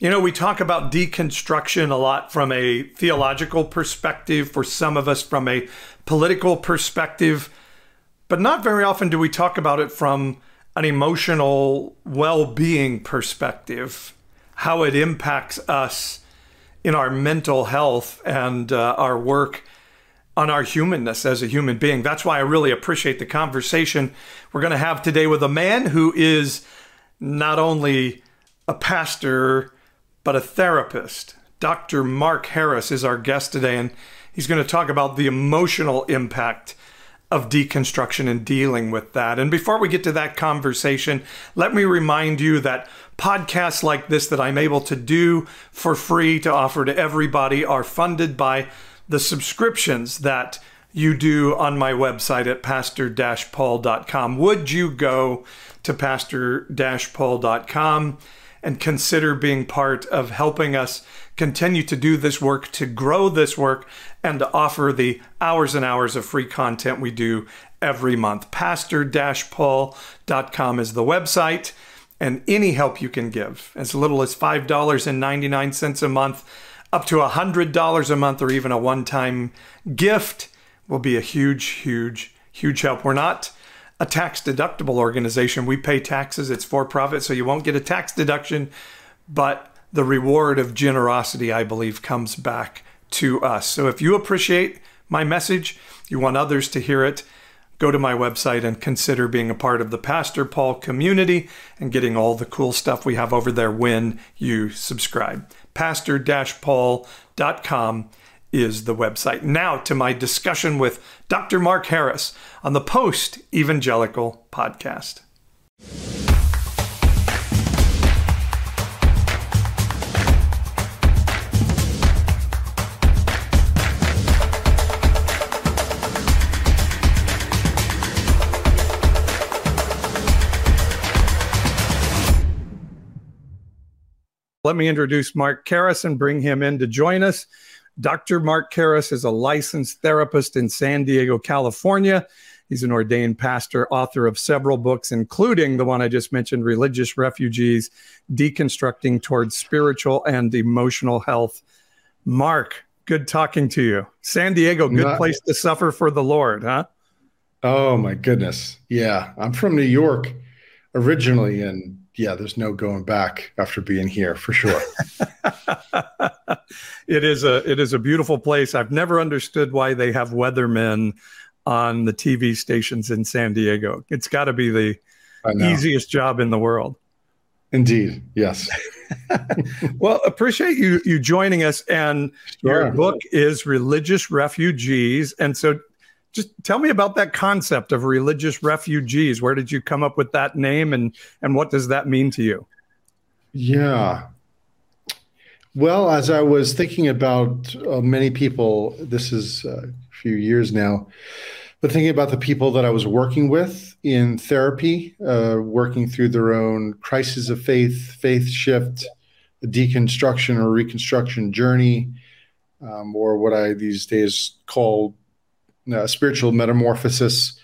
You know, we talk about deconstruction a lot from a theological perspective, for some of us from a political perspective, but not very often do we talk about it from an emotional well being perspective, how it impacts us in our mental health and uh, our work on our humanness as a human being. That's why I really appreciate the conversation we're going to have today with a man who is not only a pastor, but a therapist. Dr. Mark Karris is our guest today, and he's going to talk about the emotional impact of deconstruction and dealing with that. And before we get to that conversation, let me remind you that podcasts like this that I'm able to do for free to offer to everybody are funded by the subscriptions that you do on my website at pastor-paul.com. Would you go to pastor-paul.com and consider being part of helping us continue to do this work, to grow this work, and to offer the hours and hours of free content we do every month. Pastor-paul.com is the website, and any help you can give, as little as $5.99 a month, up to $100 a month, or even a one time gift, will be a huge, huge, huge help. We're not a tax deductible organization. We pay taxes, it's for profit, so you won't get a tax deduction, but the reward of generosity, I believe, comes back to us. So if you appreciate my message, you want others to hear it, go to my website and consider being a part of the Pastor Paul community and getting all the cool stuff we have over there when you subscribe. Pastor paul.com is the website. Now to my discussion with Dr. Mark Karris on the Post Evangelical Podcast. Let me introduce Mark Karris and bring him in to join us. Dr. Mark Karris is a licensed therapist in San Diego, California. He's an ordained pastor, author of several books, including the one I just mentioned, Religious Refugees Deconstructing Towards Spiritual and Emotional Health. Mark, good talking to you. San Diego, good Not- place to suffer for the Lord, huh? Oh, my goodness. Yeah. I'm from New York originally, and yeah, there's no going back after being here for sure. it is a it is a beautiful place. I've never understood why they have weathermen on the TV stations in San Diego. It's got to be the easiest job in the world. Indeed, yes. well, appreciate you you joining us. And sure. your book is Religious Refugees, and so just tell me about that concept of religious refugees. Where did you come up with that name, and and what does that mean to you? Yeah. Well, as I was thinking about uh, many people, this is a few years now, but thinking about the people that I was working with in therapy, uh, working through their own crisis of faith, faith shift, deconstruction or reconstruction journey, um, or what I these days call uh, spiritual metamorphosis.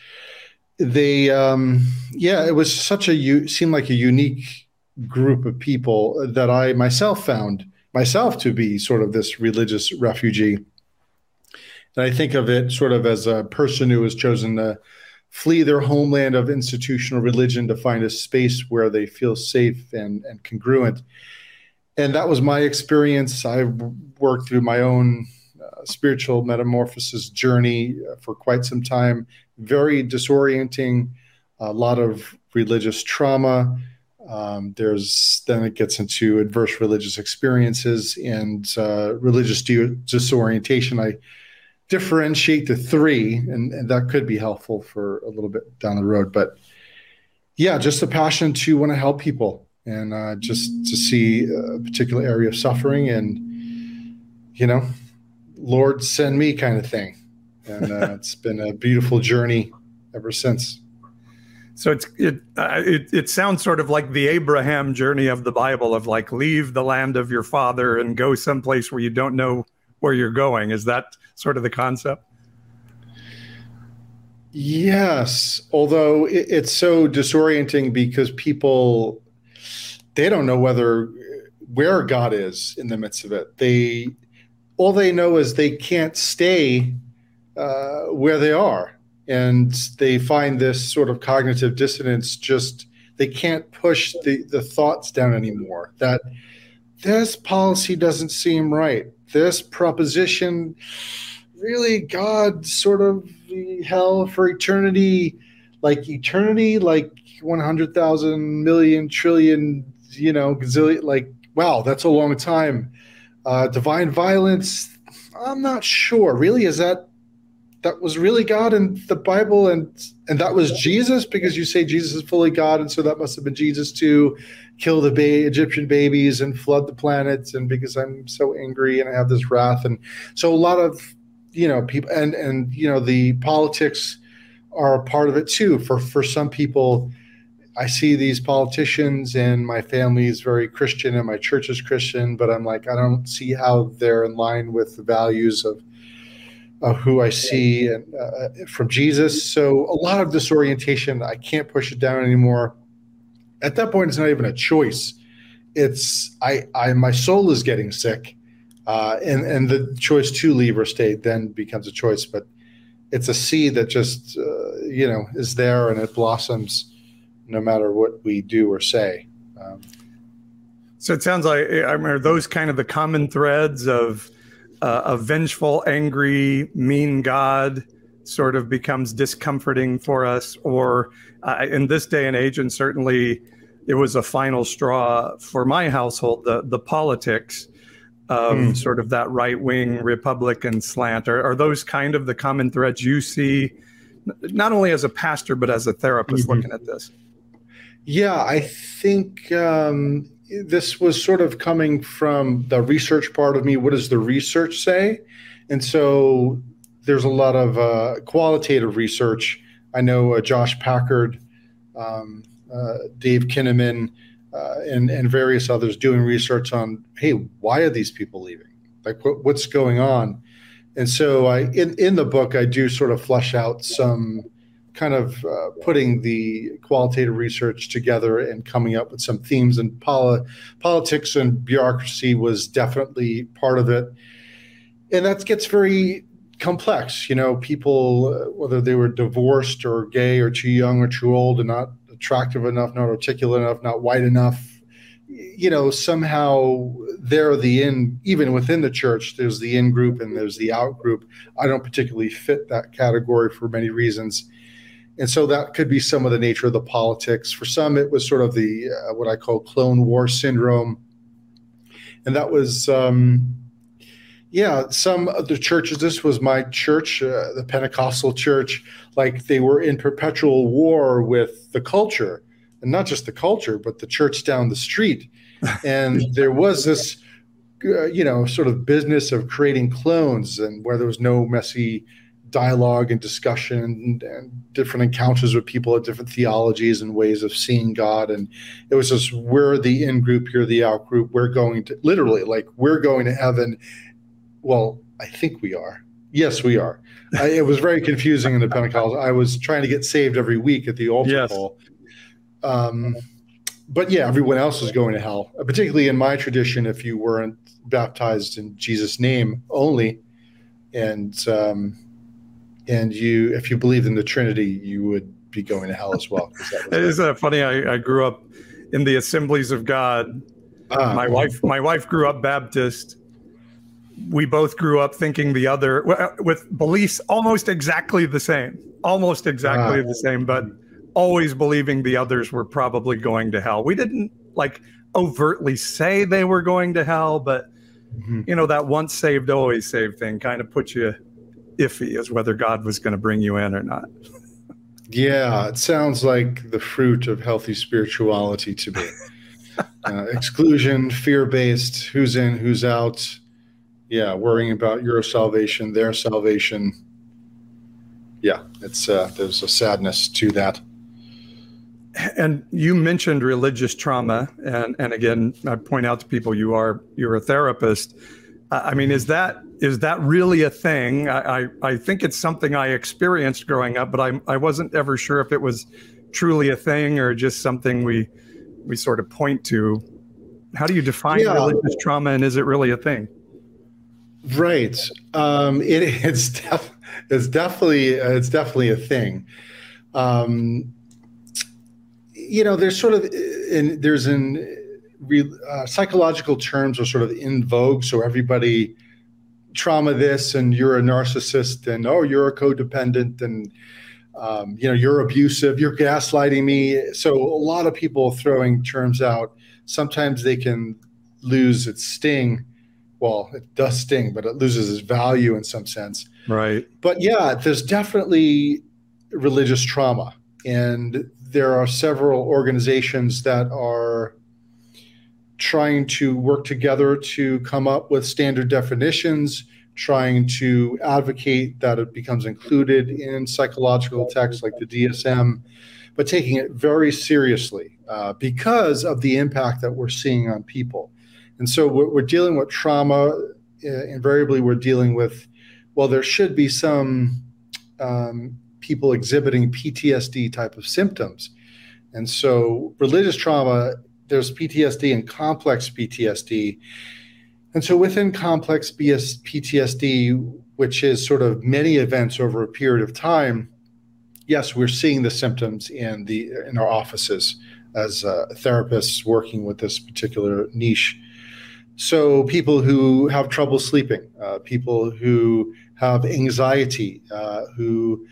They, um, yeah, it was such a seemed like a unique group of people that I myself found myself to be sort of this religious refugee. And I think of it sort of as a person who has chosen to flee their homeland of institutional religion to find a space where they feel safe and, and congruent. And that was my experience. I worked through my own spiritual metamorphosis journey uh, for quite some time. Very disorienting, a lot of religious trauma. Um, there's then it gets into adverse religious experiences and uh, religious disorientation. I differentiate the three, and, and, that could be helpful for a little bit down the road. But yeah, just a passion to want to help people and uh, just to see a particular area of suffering and you know Lord, send me kind of thing. And uh, it's been a beautiful journey ever since. So it's it, uh, it it sounds sort of like the Abraham journey of the Bible of like leave the land of your father and go someplace where you don't know where you're going. Is that sort of the concept? Yes, although it, it's so disorienting because people they don't know whether where God is in the midst of it. They all they know is they can't stay uh, where they are, and they find this sort of cognitive dissonance. Just they can't push the the thoughts down anymore. That this policy doesn't seem right. This proposition, really, God sort of hell for eternity, like eternity, like 100,000 million trillion, you know, gazillion, like, wow, that's a long time. Uh, divine violence, I'm not sure. Really, is that that was really God in the Bible, and and that was Jesus because you say Jesus is fully God, and so that must have been Jesus to kill the ba- Egyptian babies and flood the planets, and because I'm so angry and I have this wrath, and so a lot of you know people and and you know the politics are a part of it too. For for some people, I see these politicians, and my family is very Christian, and my church is Christian, but I'm like I don't see how they're in line with the values of of who I see and uh, from Jesus. So a lot of disorientation. I can't push it down anymore. At that point, it's not even a choice. It's I, I my soul is getting sick, uh, and and the choice to leave or stay then becomes a choice. But it's a seed that just uh, you know is there and it blossoms, no matter what we do or say. Um, so it sounds like I mean, are those kind of the common threads of uh, a vengeful, angry, mean God sort of becomes discomforting for us, or uh, in this day and age, and certainly it was a final straw for my household, the the politics. mm. Sort of that right wing Republican slant. Are, are those kind of the common threads you see, not only as a pastor, but as a therapist mm-hmm. looking at this? Yeah, I think um, this was sort of coming from the research part of me. What does the research say? And so there's a lot of uh, qualitative research. I know uh, Josh Packard, um, uh, Dave Kinnaman, uh, and and various others doing research on hey, why are these people leaving? Like what, what's going on? And so I in in the book I do sort of flesh out some kind of uh, putting the qualitative research together and coming up with some themes and poli- politics and bureaucracy was definitely part of it. And that gets very complex you know people uh, whether they were divorced or gay or too young or too old and not attractive enough not articulate enough not white enough you know somehow they're the in even within the church there's the in group and there's the out group. I don't particularly fit that category for many reasons and so that could be some of the nature of the politics. For some, it was sort of the uh, what I call clone war syndrome, and that was, um, yeah, some of the churches. This was my church, uh, the Pentecostal church. Like they were in perpetual war with the culture, and not just the culture, but the church down the street. And there was this, uh, you know, sort of business of creating clones, and where there was no messy dialogue and discussion and, and, different encounters with people of different theologies and ways of seeing God. And it was just, we're the in group, you're the out group. We're going to literally, like, we're going to heaven. Well, I think we are. Yes, we are. I, it was very confusing in the Pentecost. I was trying to get saved every week at the altar yes. call. Um, but yeah, everyone else is going to hell, particularly in my tradition. If you weren't baptized in Jesus' name only, and um, and you if you believed in the trinity you would be going to hell as well isn't that funny? I, I, grew up in the assemblies of god. Uh, my wife my wife grew up baptist. We both grew up thinking the other with beliefs almost exactly the same almost exactly uh, the same but always believing the others were probably going to hell. We didn't like overtly say they were going to hell but mm-hmm. you know that once saved always saved thing kind of puts you iffy as whether God was going to bring you in or not. yeah, it sounds like the fruit of healthy spirituality to me. uh, exclusion, fear based, who's in, who's out. Yeah, worrying about your salvation, their salvation. Yeah, it's uh, there's a sadness to that. And you mentioned religious trauma, and and again, I point out to people you are you're a therapist. I mean, is that is that really a thing? I, I, I, think it's something I experienced growing up, but I, I wasn't ever sure if it was truly a thing or just something we we sort of point to. How do you define yeah. religious trauma, and is it really a thing? Right. Um, it, it's def- it's definitely it's definitely a thing. Um, you know, there's sort of in there's in uh, psychological terms are sort of in vogue. So everybody trauma this, and you're a narcissist, and oh, you're a codependent, and um, you know you're abusive, you're gaslighting me. So a lot of people throwing terms out. Sometimes they can lose its sting. Well, it does sting, but it loses its value in some sense. Right. But yeah, there's definitely religious trauma, and there are several organizations that are trying to work together to come up with standard definitions, trying to advocate that it becomes included in psychological texts like the DSM, but taking it very seriously uh, because of the impact that we're seeing on people. And so we're, we're dealing with trauma. Uh, invariably, we're dealing with, well, there should be some um, people exhibiting PTSD type of symptoms. And so religious trauma there's PTSD and complex PTSD. And so within complex BS PTSD, which is sort of many events over a period of time, yes, we're seeing the symptoms in the in our offices as uh, therapists working with this particular niche. So people who have trouble sleeping, uh, people who have anxiety, uh, who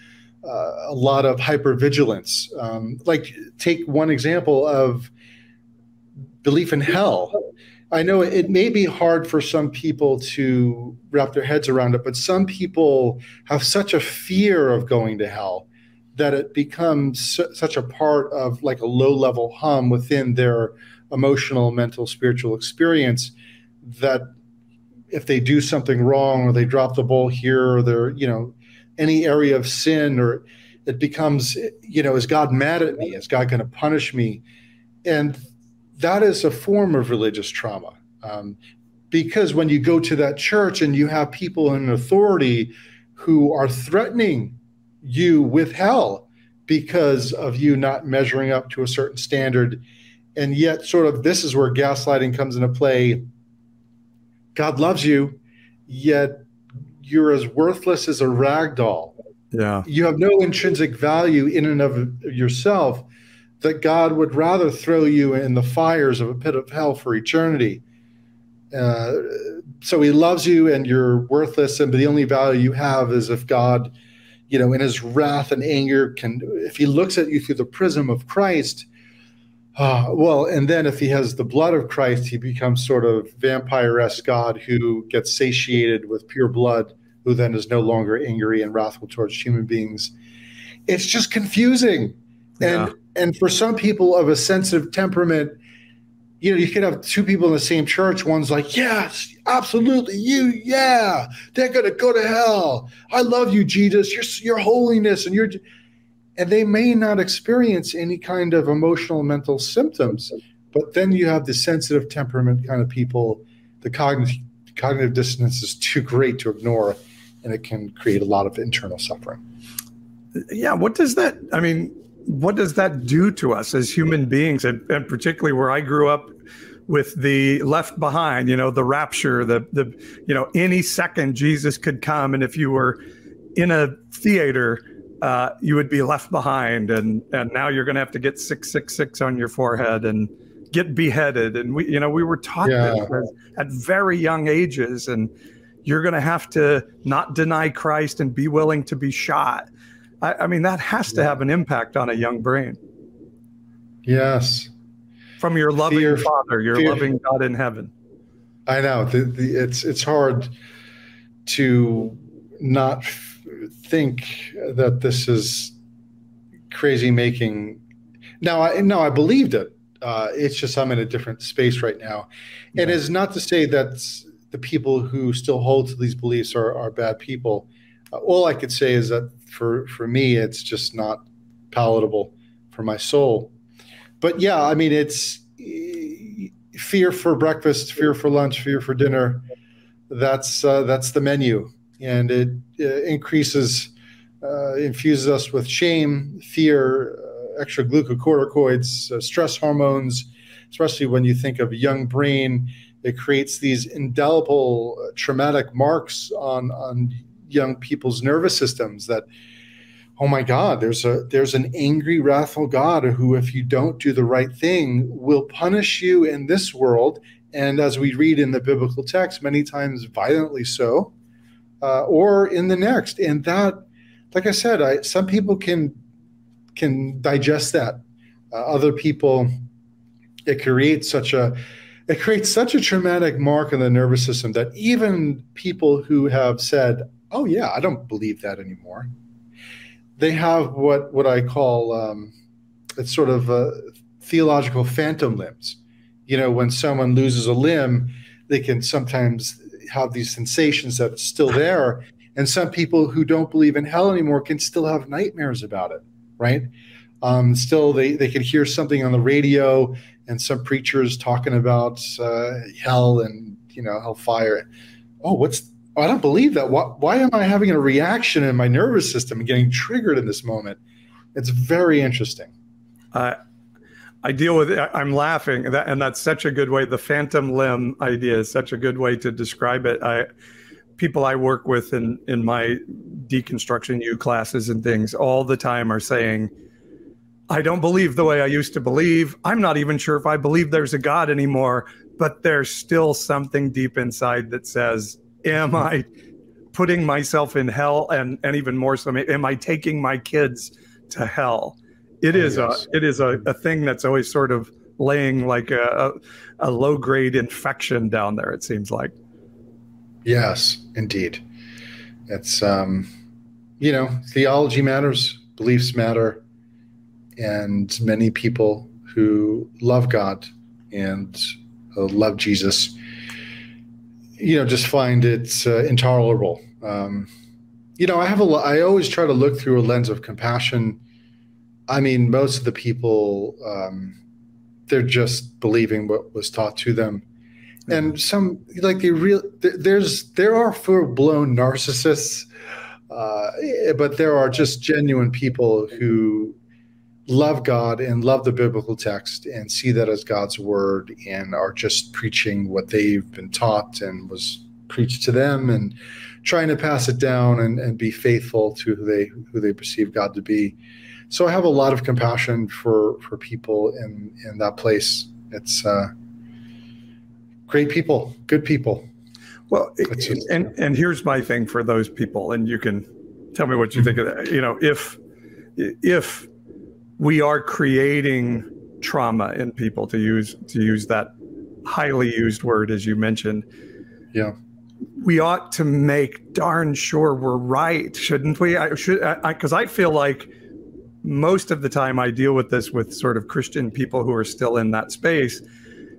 uh, a lot of hypervigilance. Um, like take one example of belief in hell. I know it may be hard for some people to wrap their heads around it, but some people have such a fear of going to hell that it becomes such a part of like a low level hum within their emotional, mental, spiritual experience that if they do something wrong or they drop the ball here or they're, you know, any area of sin or it becomes, you know, is God mad at me? Is God going to punish me? And that is a form of religious trauma. Um, because when you go to that church and you have people in authority who are threatening you with hell because of you not measuring up to a certain standard, and yet, sort of, this is where gaslighting comes into play. God loves you, yet you're as worthless as a rag doll. Yeah. You have no intrinsic value in and of yourself that God would rather throw you in the fires of a pit of hell for eternity. Uh, so he loves you and you're worthless, and the only value you have is if God, you know, in his wrath and anger can, if he looks at you through the prism of Christ, uh, well, and then if he has the blood of Christ, he becomes sort of vampire-esque God who gets satiated with pure blood, who then is no longer angry and wrathful towards human beings. It's just confusing. Yeah. And and for some people of a sensitive temperament, you know, you could have two people in the same church. One's like, yes, absolutely, you, yeah, they're gonna go to hell. I love you, Jesus. Your your holiness, and your, and they may not experience any kind of emotional mental symptoms. But then you have the sensitive temperament kind of people. The cognitive cognitive dissonance is too great to ignore, and it can create a lot of internal suffering. Yeah, what does that? I mean, what does that do to us as human beings? And, and, particularly where i grew up with the left behind you know the rapture the the you know any second jesus could come. And if you were in a theater uh, you would be left behind. And and now you're going to have to get 666 on your forehead and get beheaded. And we you know we were taught yeah. this at very young ages. And you're going to have to not deny christ and be willing to be shot I, I mean, that has to have an impact on a young brain. Yes. From your loving fear, Father, your fear. loving God in heaven. I know the, the, it's it's hard to not f- think that this is crazy making. Now, I now I believed it. Uh, it's just I'm in a different space right now, yeah. and it's not to say that the people who still hold to these beliefs are, are bad people. Uh, all I could say is that for for me it's just not palatable for my soul but yeah i mean it's fear for breakfast fear for lunch fear for dinner that's uh, that's the menu and it uh, increases uh, infuses us with shame fear uh, extra glucocorticoids uh, stress hormones especially when you think of a young brain. It creates these indelible uh, traumatic marks on on young people's nervous systems that oh my god there's a there's an angry wrathful god who if you don't do the right thing will punish you in this world. And as we read in the biblical text many times violently so uh, or in the next. And that like i said I, some people can can digest that. Uh, other people it creates such a it creates such a traumatic mark on the nervous system that even people who have said oh yeah i don't believe that anymore they have what what I call um, it's sort of uh, theological phantom limbs. You know, when someone loses a limb, they can sometimes have these sensations that it's still there, and some people who don't believe in hell anymore can still have nightmares about it. Right? Um, still, they they can hear something on the radio and some preachers talking about uh, hell and you know hellfire. Oh, what's I don't believe that. Why, why am I having a reaction in my nervous system and getting triggered in this moment? It's very interesting. Uh, I deal with it. I'm laughing, and that's such a good way. The phantom limb idea is such a good way to describe it. I, people I work with in in my deconstruction U classes and things all the time are saying, "I don't believe the way I used to believe. I'm not even sure if I believe there's a God anymore." But there's still something deep inside that says, am I putting myself in hell and and even more so am I taking my kids to hell? It oh, is yes. a it is a, a thing that's always sort of laying like a, a, a low grade infection down there. It seems like. Yes, indeed. It's um, you know, theology matters, beliefs matter, and many people who love God and uh, love Jesus you know, just find it uh, intolerable. Um, you know, I have a. I always try to look through a lens of compassion. I mean, most of the people, um, they're just believing what was taught to them, mm-hmm. and some like the real. There's there are full blown narcissists, uh, but there are just genuine people who love God and love the biblical text and see that as God's word and are just preaching what they've been taught and was preached to them and trying to pass it down and, and be faithful to who they who they perceive God to be. So I have a lot of compassion for for people in in that place. It's uh, great people, good people. Well, just, and and here's my thing for those people, and you can tell me what you think of that. You know, if if we are creating trauma in people to use to use that highly used word as you mentioned. Yeah. We ought to make darn sure we're right shouldn't we? I should because I, I, feel like most of the time i deal with this with sort of christian people who are still in that space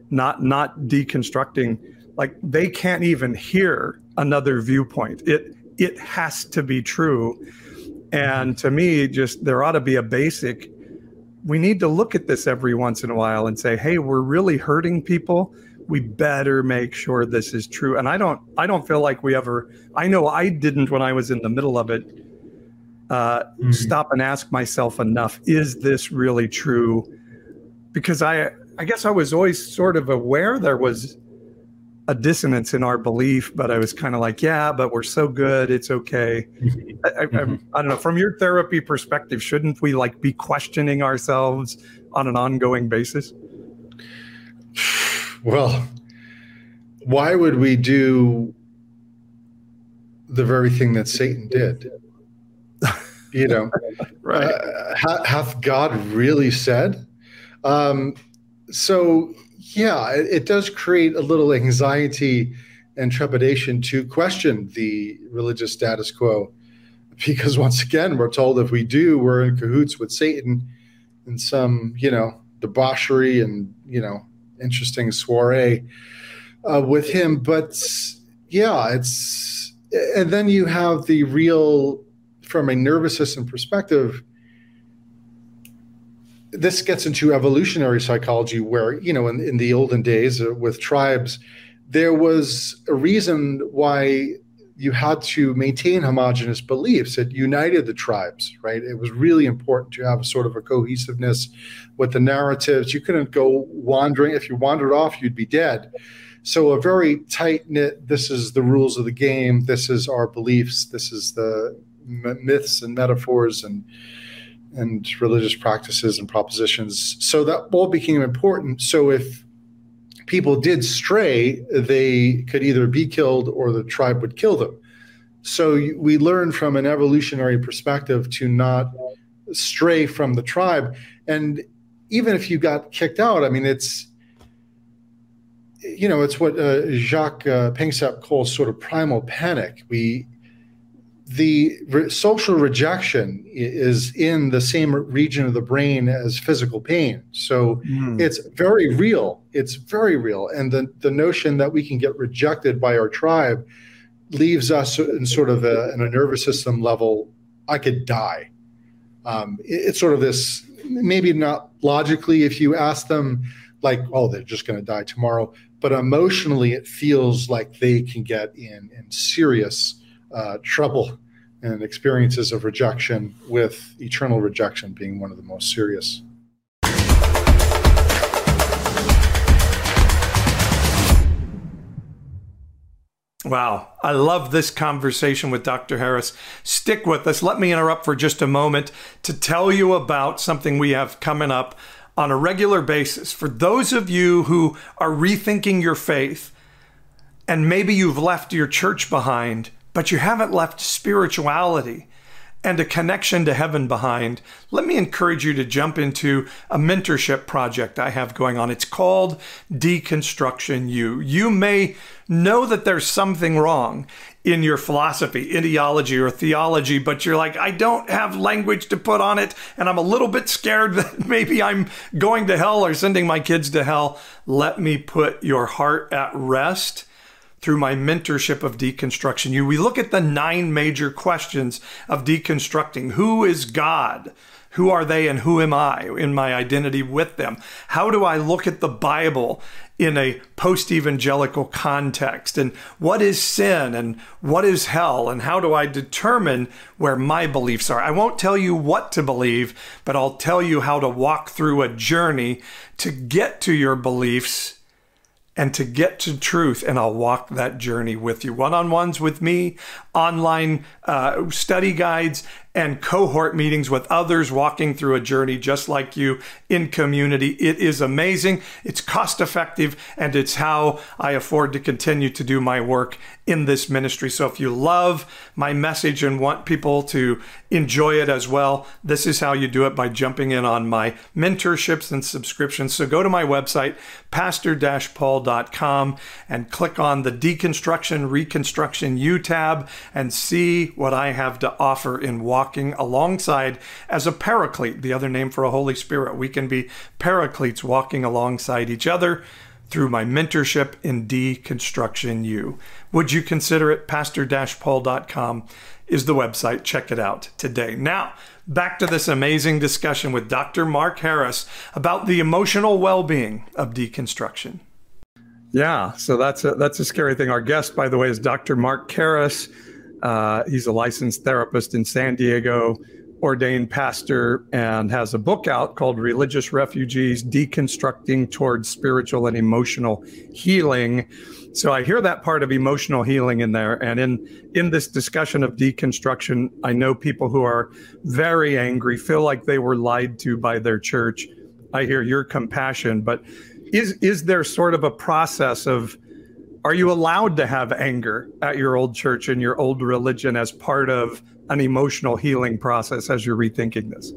not not deconstructing like they can't even hear another viewpoint. It it has to be true. And to me just there ought to be a basic we need to look at this every once in a while and say, hey, we're really hurting people. We better make sure this is true. And I don't I don't feel like we ever I know I didn't when I was in the middle of it uh, mm-hmm. stop and ask myself enough, is this really true? Because I I guess I was always sort of aware there was a dissonance in our belief, but I was kind of like, yeah, but we're so good, it's okay. Mm-hmm. I, I, mm-hmm. I, don't know. From your therapy perspective, shouldn't we like be questioning ourselves on an ongoing basis? Well, why would we do the very thing that Satan did? You know, right? Uh, hath God really said? Um, so yeah, it, it does create a little anxiety and trepidation to question the religious status quo. Because once again, we're told if we do, we're in cahoots with Satan and some, you know, debauchery and, you know, interesting soiree uh, with him. But yeah, it's, and then you have the real, from a nervous system perspective, this gets into evolutionary psychology where you know in, in the olden days uh, with tribes there was a reason why you had to maintain homogenous beliefs. It united the tribes, right? It was really important to have a sort of a cohesiveness with the narratives. You couldn't go wandering. If you wandered off, you'd be dead. So a very tight knit. This is the rules of the game. This is our beliefs. This is the myths and metaphors and and religious practices and propositions. So that all became important. So if people did stray, they could either be killed or the tribe would kill them. So we learn from an evolutionary perspective to not stray from the tribe. And even if you got kicked out, I mean, it's you know, it's what uh, Jacques uh, calls sort of primal panic. We the re- social rejection is in the same region of the brain as physical pain. So mm. it's very real. It's very real. And the, the notion that we can get rejected by our tribe leaves us in sort of a, in a nervous system level, I could die. Um, it, it's sort of this, maybe not logically, if you ask them, like, oh, they're just going to die tomorrow. But emotionally, it feels like they can get in, in serious uh, trouble and experiences of rejection, with eternal rejection being one of the most serious. Wow. I love this conversation with Dr. Karris. Stick with us. Let me interrupt for just a moment to tell you about something we have coming up on a regular basis. For those of you who are rethinking your faith, and maybe you've left your church behind, but you haven't left spirituality and a connection to heaven behind, let me encourage you to jump into a mentorship project I have going on. It's called Deconstruction U. You may know that there's something wrong in your philosophy, ideology, or theology, but you're like, I don't have language to put on it, and I'm a little bit scared that maybe I'm going to hell or sending my kids to hell. Let me put your heart at rest through my mentorship of deconstruction. You we look at the nine major questions of deconstructing. Who is god? Who are they and who am i in my identity with them? How do i look at the bible in a post evangelical context? And what is sin and what is hell? And how do i determine where my beliefs are? I won't tell you what to believe but i'll tell you how to walk through a journey to get to your beliefs and to get to truth. And I'll walk that journey with you. One on ones with me, online uh, study guides, and cohort meetings with others walking through a journey just like you in community. It is amazing. It's cost effective, and it's how I afford to continue to do my work in this ministry. So if you love my message and want people to enjoy it as well, this is how you do it by jumping in on my mentorships and subscriptions. So go to my website, pastor-paul.com, and click on the Deconstruction Reconstruction U tab and see what I have to offer in walking alongside as a paraclete, the other name for a Holy Spirit. We can be paracletes walking alongside each other through my mentorship in Deconstruction U. Would you consider it? Pastor-paul.com is the website. Check it out today. Now, back to this amazing discussion with Dr. Mark Karris about the emotional well-being of deconstruction. Yeah, so that's a, that's a scary thing. Our guest, by the way, is Dr. Mark Karris. Uh, he's a licensed therapist in San Diego ordained pastor and has a book out called Religious Refugees Deconstructing Towards Spiritual and Emotional Healing. So I hear that part of emotional healing in there. And in, in this discussion of deconstruction, I know people who are very angry, feel like they were lied to by their church. I hear your compassion, but is is there sort of a process of are you allowed to have anger at your old church and your old religion as part of an emotional healing process as you're rethinking this?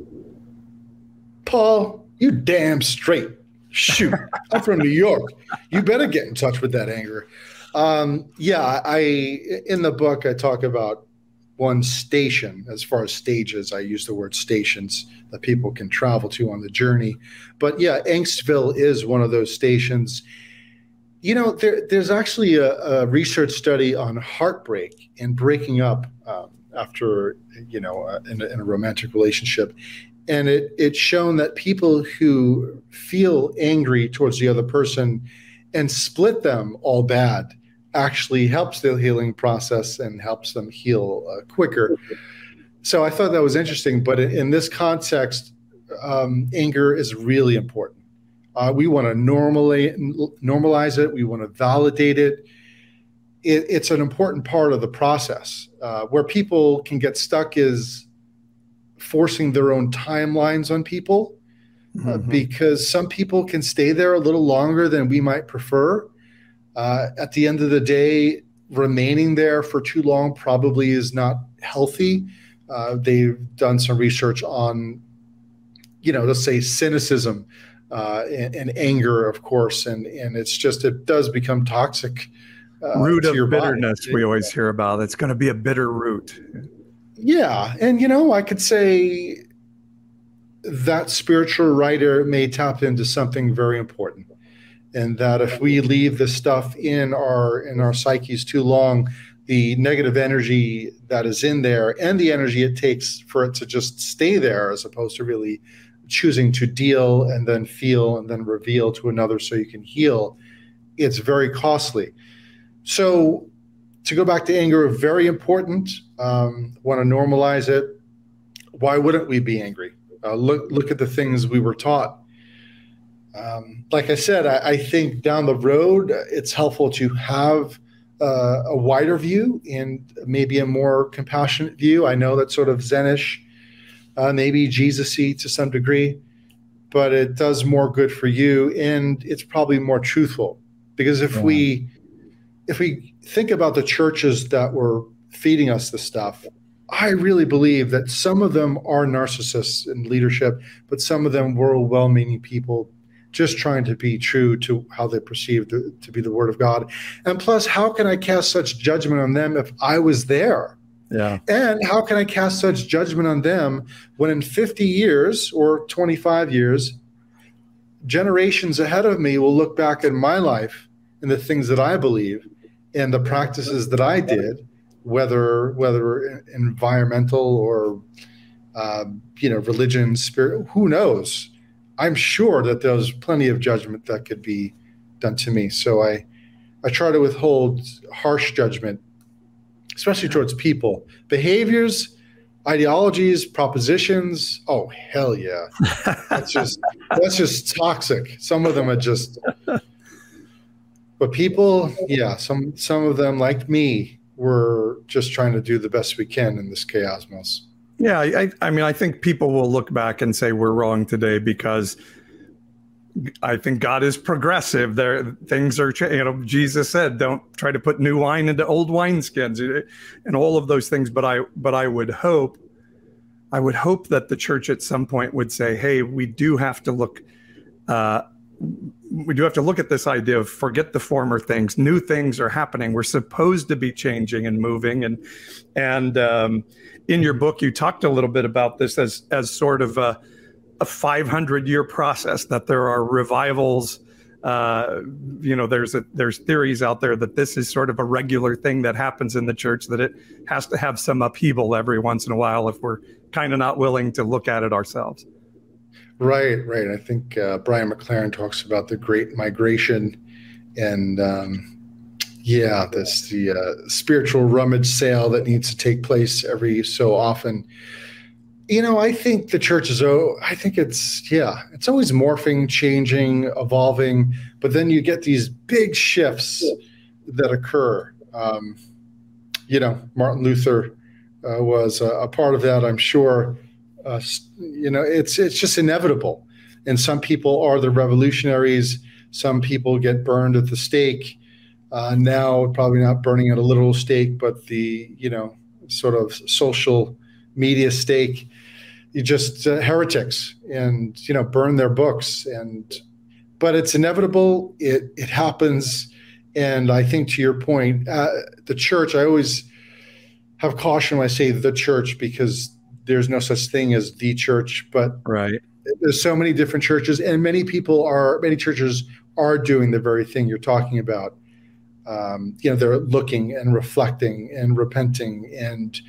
Paul, you damn straight. Shoot, I'm from New York. You better get in touch with that anger. Um, yeah, I in the book I talk about one station as far as stages. I use the word stations that people can travel to on the journey. But yeah, Angstville is one of those stations. You know, there, there's actually a, a, research study on heartbreak and breaking up. Um, after you know uh, in, a, in, a, romantic relationship and it it's shown that people who feel angry towards the other person and split them all bad actually helps the healing process and helps them heal uh, quicker. So I thought that was interesting. But in, in this context, um, anger is really important. Uh, we want to normalize it. We want to validate it. it. It's an important part of the process. Uh, where people can get stuck is forcing their own timelines on people, uh, mm-hmm. because some people can stay there a little longer than we might prefer. Uh, at the end of the day, remaining there for too long probably is not healthy. Uh, they've done some research on, you know, let's say cynicism uh, and, and, anger, of course, and and it's just it does become toxic. Uh, root of bitterness body. we always hear about. It's going to be a bitter root. Yeah, and you know, I could say that spiritual writer may tap into something very important and that if we leave the stuff in our in our psyches too long the negative energy that is in there and the energy it takes for it to just stay there as opposed to really choosing to deal and then feel and then reveal to another so you can heal it's very costly. So to go back to anger very important um, want to normalize it. Why wouldn't we be angry? Uh, look look at the things we were taught. Um, like I said, I, I, think down the road it's helpful to have uh, a wider view and maybe a more compassionate view. I know that's sort of Zenish, uh, maybe Jesusy to some degree, but it does more good for you, and it's probably more truthful. Because if yeah. we if we think about the churches that were feeding us the stuff, I really believe that some of them are narcissists in leadership, but some of them were well-meaning people just trying to be true to how they perceived to, to be the word of God. And plus, how can I cast such judgment on them if I was there? Yeah. And how can I cast such judgment on them when in 50 years or 25 years, generations ahead of me will look back at my life and the things that I believe and the practices that I did, whether whether environmental or uh, you know religion, spirit, who knows? I'm sure that there's plenty of judgment that could be done to me. So I, I try to withhold harsh judgment, especially towards people. Behaviors, ideologies, propositions. Oh hell yeah, that's just that's just toxic. Some of them are just. But people, yeah, some some of them, like me, were just trying to do the best we can in this chaosmos. Yeah, I, I mean, I think people will look back and say we're wrong today because I think God is progressive. There, things are, you know, Jesus said, "Don't try to put new wine into old wineskins," and all of those things. But I, but I would hope, I would hope that the church at some point would say, "Hey, we do have to look uh, we do have to look at this idea of forget the former things. New things are happening. We're supposed to be changing and moving. And and um, in your book, you talked a little bit about this as as sort of a, a 500 year process. That there are revivals. Uh, you know, there's a, there's theories out there that this is sort of a regular thing that happens in the church. That it has to have some upheaval every once in a while if we're kind of not willing to look at it ourselves. Right, right. I think uh, Brian McLaren talks about the Great Migration, and um, yeah, this the uh, spiritual rummage sale that needs to take place every so often. You know, I think the church is oh, I think it's yeah, it's always morphing, changing, evolving, but then you get these big shifts that occur. Um, you know, Martin Luther uh, was a, a part of that, I'm sure uh, you know, it's it's just inevitable. And some people are the revolutionaries. Some people get burned at the stake. Uh, now, probably not burning at a literal stake, but the you know sort of social media stake. You just uh, heretics, and you know burn their books. And but it's inevitable. It it happens. And I think to your point, uh, the church. I always have caution when I say the church because there's no such thing as the church, but right. There's so many different churches, and many people are many churches are doing the very thing you're talking about. Um, you know, they're looking and reflecting and repenting, and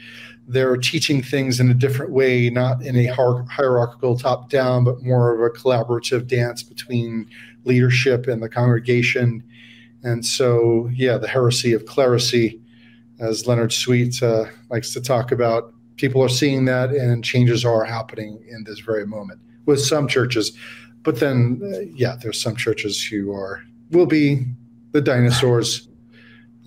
they're teaching things in a different way, not in a hierarchical top down, but more of a collaborative dance between leadership and the congregation. And so, yeah, the heresy of clerisy, as Leonard Sweet uh, likes to talk about, people are seeing that and changes are happening in this very moment with some churches. But then, uh, yeah, there's some churches who are will be the dinosaurs.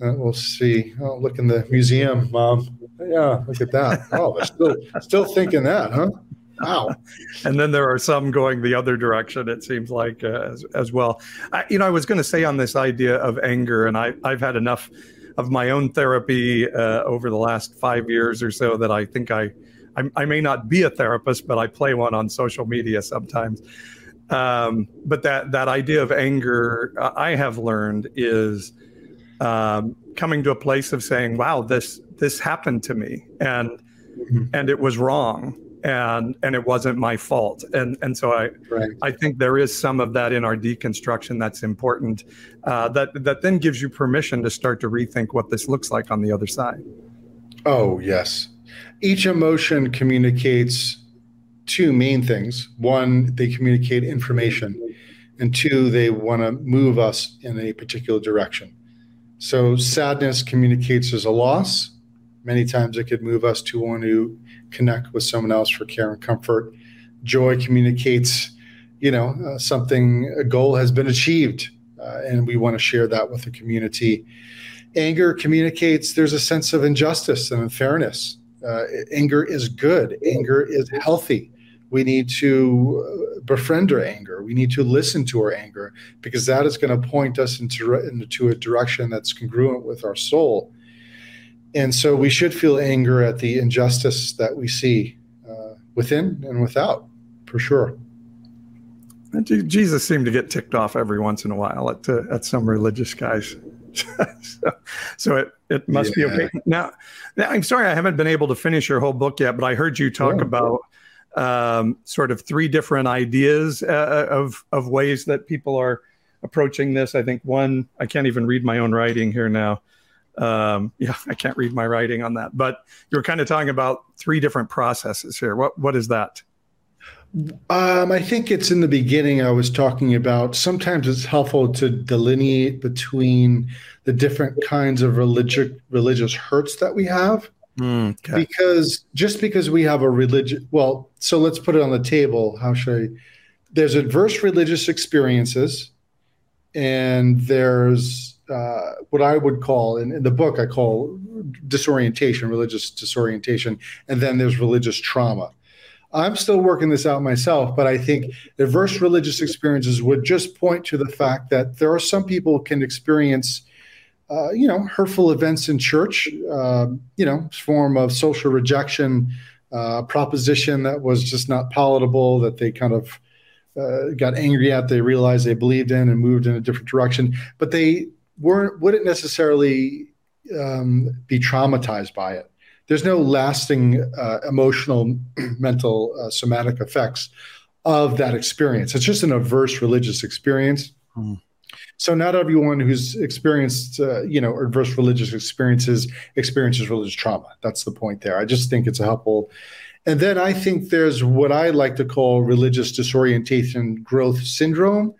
Uh, we'll see. Oh, look in the museum, mom. Yeah, look at that. Oh, they're still still thinking that, huh? Wow. and then there are some going the other direction. It seems like uh, as, as well. I, you know, I was going to say on this idea of anger, and I I've had enough of my own therapy uh, over the last five years or so that I think I, I, may not be a therapist, but I play one on social media sometimes. Um, but that that idea of anger, uh, I have learned is um, coming to a place of saying, "Wow, this this happened to me, and mm-hmm. and it was wrong." and and it wasn't my fault and and so i right. i think there is some of that in our deconstruction that's important uh, that that then gives you permission to start to rethink what this looks like on the other side oh yes each emotion communicates two main things one they communicate information and two they want to move us in a particular direction so sadness communicates as a loss many times it could move us to want to connect with someone else for care and comfort. Joy communicates, you know, uh, something, a goal has been achieved, uh, and we want to share that with the community. Anger communicates there's a sense of injustice and unfairness. Uh, anger is good, anger is healthy. We need to uh, befriend our anger. We need to listen to our anger because that is going to point us into, into a direction that's congruent with our soul and so we should feel anger at the injustice that we see uh, within and without, for sure. Jesus seemed to get ticked off every once in a while at uh, at some religious guys. so, so, it, it must yeah. be okay. Now, now, I'm sorry I haven't been able to finish your whole book yet, but I heard you talk yeah. about um, sort of three different ideas uh, of of ways that people are approaching this. I think one I can't even read my own writing here now um, yeah, I can't read my writing on that. But you're kind of talking about three different processes here. What what is that? Um, I think it's in the beginning. I was talking about sometimes it's helpful to delineate between the different kinds of religious religious hurts that we have. Mm, okay. Because just because we have a religion, well, so let's put it on the table. How should I? There's adverse religious experiences, and there's uh, what I would call in, in, the book I call disorientation, religious disorientation, and then there's religious trauma. I'm still working this out myself, but I think adverse religious experiences would just point to the fact that there are some people can experience, uh, you know, hurtful events in church, uh, you know, form of social rejection, uh, proposition that was just not palatable, that they kind of uh, got angry at, they realized they believed in and moved in a different direction, but they weren't wouldn't necessarily um, be traumatized by it. There's no lasting uh, emotional, mental, uh, somatic effects of that experience. It's just an adverse religious experience. Hmm. So not everyone who's experienced, uh, you know, adverse religious experiences experiences religious trauma. That's the point there. I just think it's a helpful. And then I think there's what I like to call religious disorientation growth syndrome,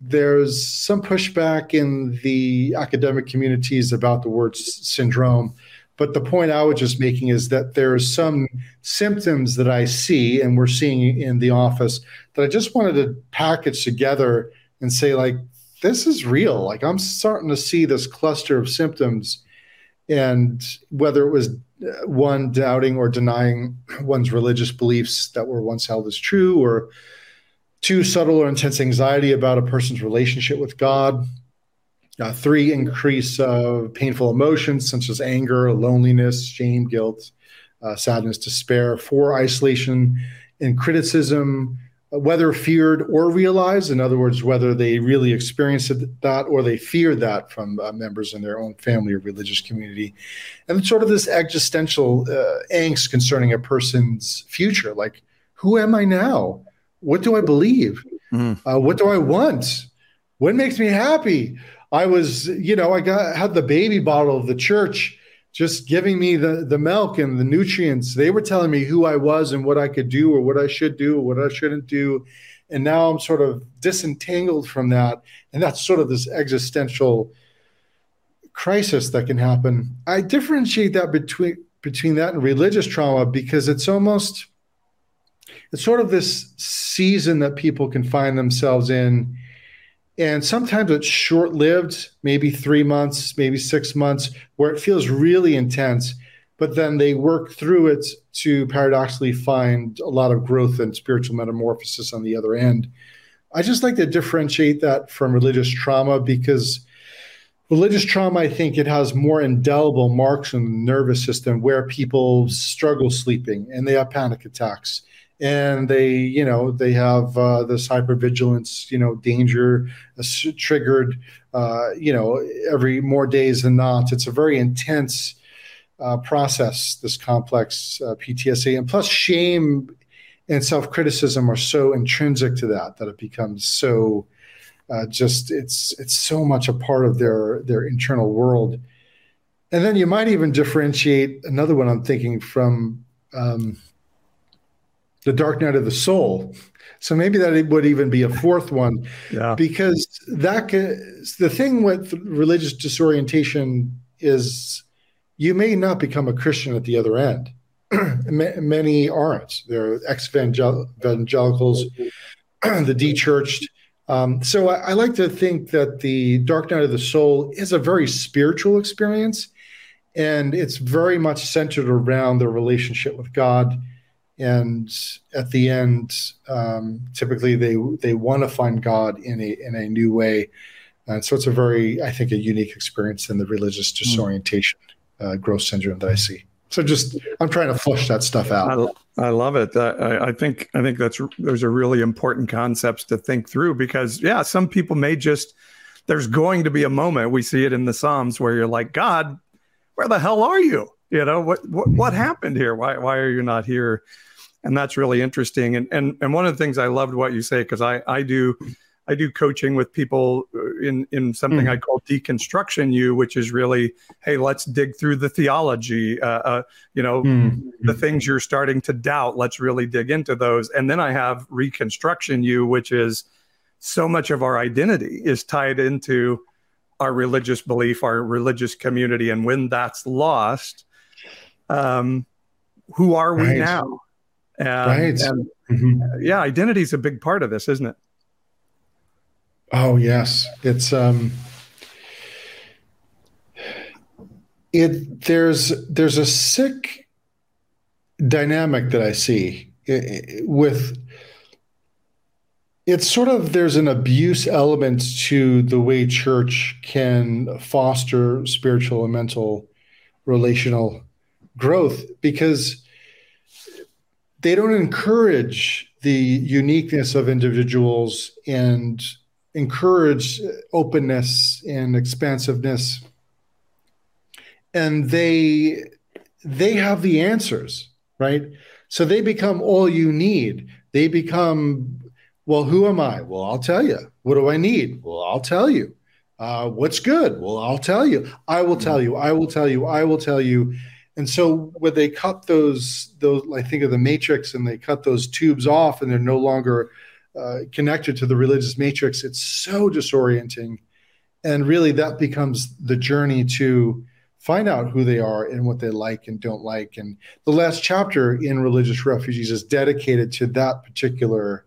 there's some pushback in the academic communities about the word syndrome. But the point I was just making is that there's some symptoms that I see and we're seeing in the office that I just wanted to package together and say, like, this is real. Like, I'm starting to see this cluster of symptoms. And whether it was uh, one doubting or denying one's religious beliefs that were once held as true, or Two, subtle or intense anxiety about a person's relationship with God. Uh, three, increase of painful emotions such as anger, loneliness, shame, guilt, uh, sadness, despair. Four, isolation and criticism, uh, whether feared or realized. In other words, whether they really experienced that or they feared that from uh, members in their own family or religious community. And sort of this existential uh, angst concerning a person's future like, who am I now? What do I believe? Mm. Uh, what do I want? What makes me happy? I was, you know, I got had the baby bottle of the church just giving me the the milk and the nutrients. They were telling me who I was and what I could do or what I should do or what I shouldn't do. And now I'm sort of disentangled from that. And that's sort of this existential crisis that can happen. I differentiate that between between that and religious trauma because it's almost it's sort of this season that people can find themselves in and sometimes it's short lived, maybe three months, maybe six months, where it feels really intense. But then they work through it to paradoxically find a lot of growth and spiritual metamorphosis on the other end. I just like to differentiate that from religious trauma because religious trauma, I think it has more indelible marks in the nervous system where people struggle sleeping and they have panic attacks and they you know they have uh, this hypervigilance you know danger uh, triggered uh, you know every more days than not. It's a very intense uh, process this complex uh, ptsd and plus shame and self-criticism are so intrinsic to that that it becomes so uh, just it's it's so much a part of their their internal world. And then you might even differentiate another one i'm thinking from um, the dark night of the soul. So maybe that would even be a fourth one, yeah. because that the thing with religious disorientation is you may not become a Christian at the other end. Many aren't. They're ex-evangelicals, the de-churched. Um, so I, I like to think that the dark night of the soul is a very spiritual experience, and it's very much centered around the relationship with God and at the end, um, typically they they want to find God in a in a new way, and so it's a very I think a unique experience in the religious hmm. disorientation uh, growth syndrome that I see. So just I'm trying to flush that stuff out. I, I love it. I, I think I think that's those are really important concepts to think through because yeah, some people may just there's going to be a moment we see it in the Psalms where you're like God, where the hell are you? You know what what, what happened here? Why why are you not here? And that's really interesting. And and and one of the things I loved what you say because I I do I do coaching with people uh, in in something mm. I call Deconstruction U, which is really hey let's dig through the theology, uh, uh, you know mm. the things you're starting to doubt. Let's really dig into those, and then I have Reconstruction U, which is so much of our identity is tied into our religious belief, our religious community, and when that's lost, um, who are we right. now? And, right. And, mm-hmm. Yeah, identity is a big part of this, isn't it? Oh yes, it's um, it there's there's a sick dynamic that I see with it's sort of there's an abuse element to the way church can foster spiritual and mental relational growth because they don't encourage the uniqueness of individuals and encourage openness and expansiveness. And they they have the answers right? So they become all you need. They become well who am i? Well i'll tell you. What do i need? Well i'll tell you. Uh, what's good? Well i'll tell you. I will tell you. I will tell you. I will tell you and so when they cut those those, I think of the matrix, and they cut those tubes off, and they're no longer uh, connected to the religious matrix, it's so disorienting. And really, that becomes the journey to find out who they are and what they like and don't like. And the last chapter in Religious Refugees is dedicated to that particular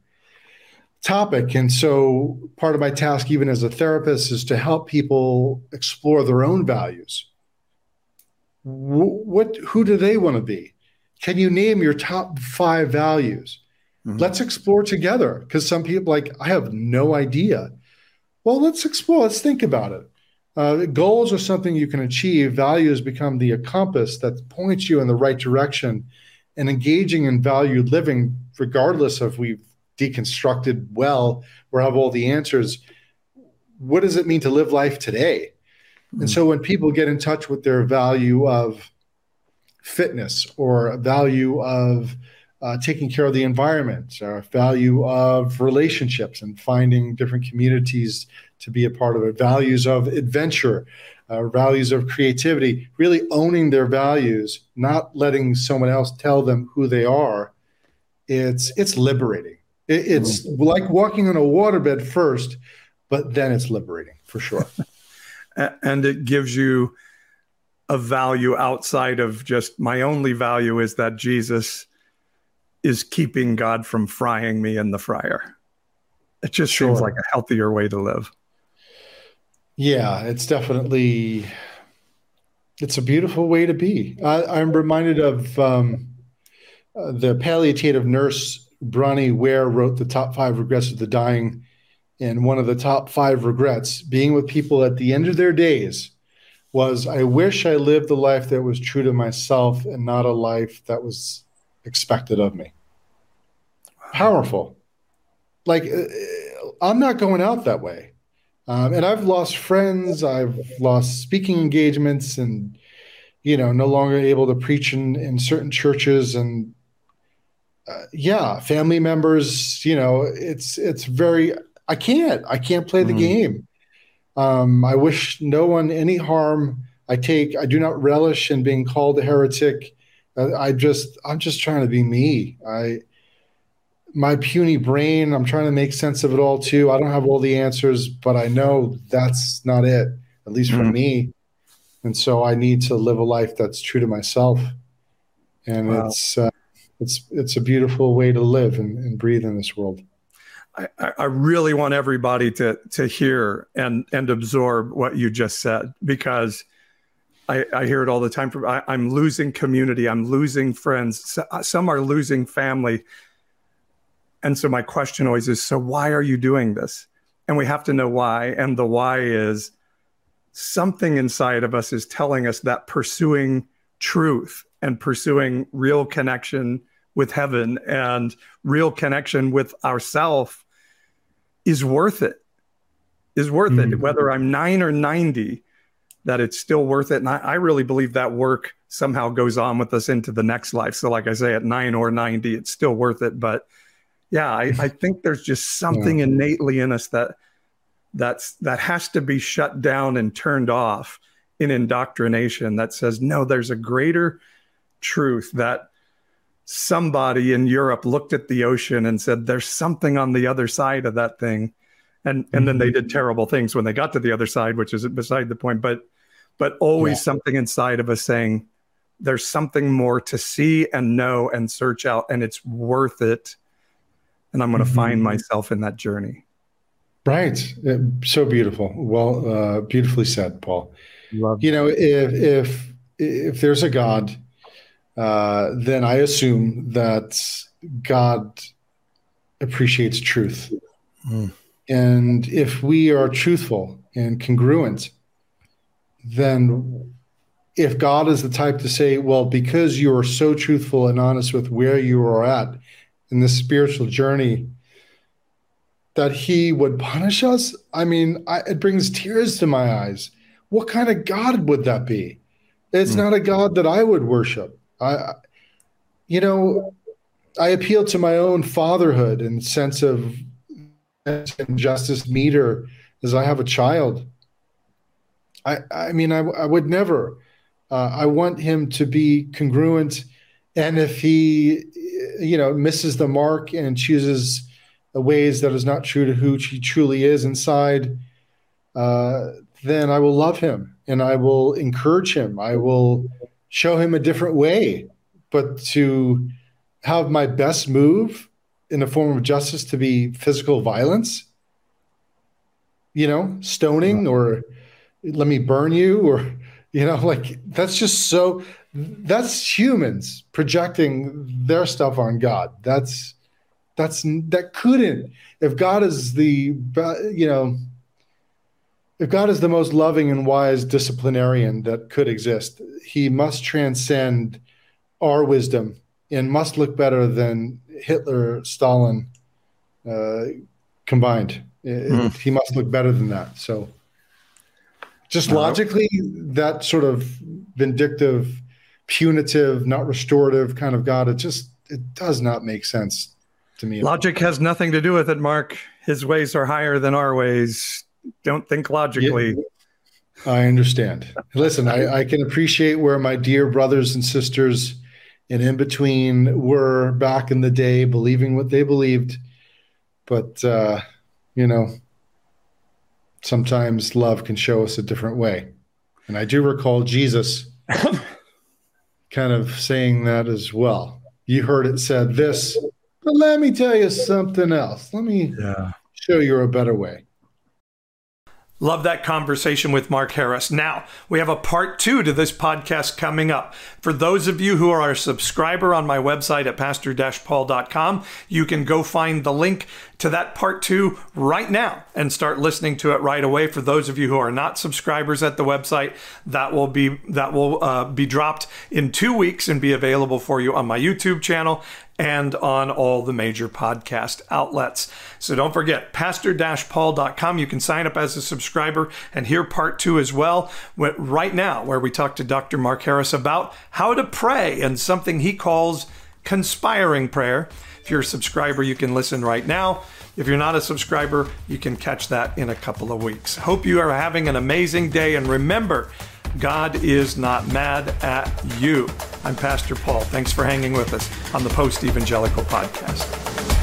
topic. And so, part of my task, even as a therapist, is to help people explore their own values what who do they want to be? Can you name your top five values? Mm-hmm. let's explore together because some people like i have no idea. Well let's explore let's think about it. Uh, goals are something you can achieve. Values become the compass that points you in the right direction and engaging in valued living regardless of we've deconstructed well or have all the answers. What does it mean to live life today and so when people get in touch with their value of fitness or value of uh, taking care of the environment or value of relationships and finding different communities to be a part of it, values of adventure, uh, values of creativity, really owning their values, not letting someone else tell them who they are. It's it's liberating. It, it's mm-hmm. like walking on a waterbed first, but then it's liberating for sure. and it gives you a value outside of just my only value is that Jesus is keeping God from frying me in the fryer. It just sure. seems like a healthier way to live. Yeah, it's definitely it's a beautiful way to be. I, am reminded of um, uh, the palliative nurse Bronnie Ware wrote the top five regrets of the dying, and one of the top five regrets being with people at the end of their days was I wish I lived a life that was true to myself and not a life that was expected of me. Powerful. Like, uh, I'm not going out that way. Um, and I've lost friends, I've lost speaking engagements, and, you know, no longer able to preach in, in certain churches. And uh, yeah, family members, you know, it's, it's very, I can't, I can't play the mm-hmm. game. Um, I wish no one any harm. I take, I do not relish in being called a heretic. Uh, I just, I'm just trying to be me. I, my puny brain, I'm trying to make sense of it all too. I don't have all the answers, but I know that's not it, at least for mm-hmm. me. And so I need to live a life that's true to myself. And wow. it's, uh, it's, it's a beautiful way to live and, and breathe in this world. I, I, really want everybody to to hear and and absorb what you just said because I, I hear it all the time. From I, am losing community. I'm losing friends. Uh, some are losing family. And so my question always is, so why are you doing this? And we have to know why. And the why is something inside of us is telling us that pursuing truth and pursuing real connection with heaven and real connection with ourself is worth it is worth mm-hmm. it whether i'm nine or 90 that it's still worth it and I, I, really believe that work somehow goes on with us into the next life so like i say at nine or 90 it's still worth it but yeah i, I think there's just something yeah. innately in us that that's that has to be shut down and turned off in indoctrination that says no there's a greater truth that somebody in Europe looked at the ocean and said, "There's something on the other side of that thing," and and then they did mm-hmm. terrible things when they got to the other side, which is beside the point. But but always yeah. something inside of us saying, "There's something more to see and know and search out, and it's worth it." And I'm going to mm-hmm. find myself in that journey. Right. So beautiful. Well, uh, beautifully said, Paul. Love you know, if if if there's a God uh, then I assume that God appreciates truth. Mm. And if we are truthful and congruent, then if God is the type to say, well, because you are so truthful and honest with where you are at in this spiritual journey, that he would punish us, I mean, I, it brings tears to my eyes. What kind of God would that be? It's mm. not a God that I would worship. I, you know, I appeal to my own fatherhood and sense of justice meter as I have a child. I, I mean, I, I would never. Uh, I want him to be congruent, and if he, you know, misses the mark and chooses ways that is not true to who he truly is inside, uh, then I will love him and I will encourage him. I will show him a different way. But to have my best move in the form of justice to be physical violence, you know, stoning or let me burn you or, you know, like that's just so, that's humans projecting their stuff on God. That's, that's, that couldn't, if God is the, you know, if God is the most loving and wise disciplinarian that could exist, he must transcend our wisdom and must look better than Hitler, Stalin uh, combined. Mm. He must look better than that. So, just logically, that sort of vindictive, punitive, not restorative kind of God, it just it does not make sense to me. Logic has nothing to do with it, Mark. His ways are higher than our ways don't think logically. Yeah, I understand. Listen, I, I can appreciate where my dear brothers and sisters and in between were back in the day, believing what they believed. But uh, you know, sometimes love can show us a different way. And I do recall Jesus kind of saying that as well. You heard it said this, but let me tell you something else. Let me yeah. show you a better way. Love that conversation with Mark Karris. Now, we have a part two to this podcast coming up. For those of you who are a subscriber on my website at pastor paul.com, you can go find the link to that part two right now and start listening to it right away. For those of you who are not subscribers at the website, that will be that will uh, be dropped in two weeks and be available for you on my YouTube channel and on all the major podcast outlets. So don't forget, pastor-paul.com. You can sign up as a subscriber and hear part two as well right now, where we talk to Dr. Mark Karris about how to pray and something he calls conspiring prayer. If you're a subscriber, you can listen right now. If you're not a subscriber, you can catch that in a couple of weeks. Hope you are having an amazing day. And remember, God is not mad at you. I'm Pastor Paul. Thanks for hanging with us on the Post Evangelical Podcast.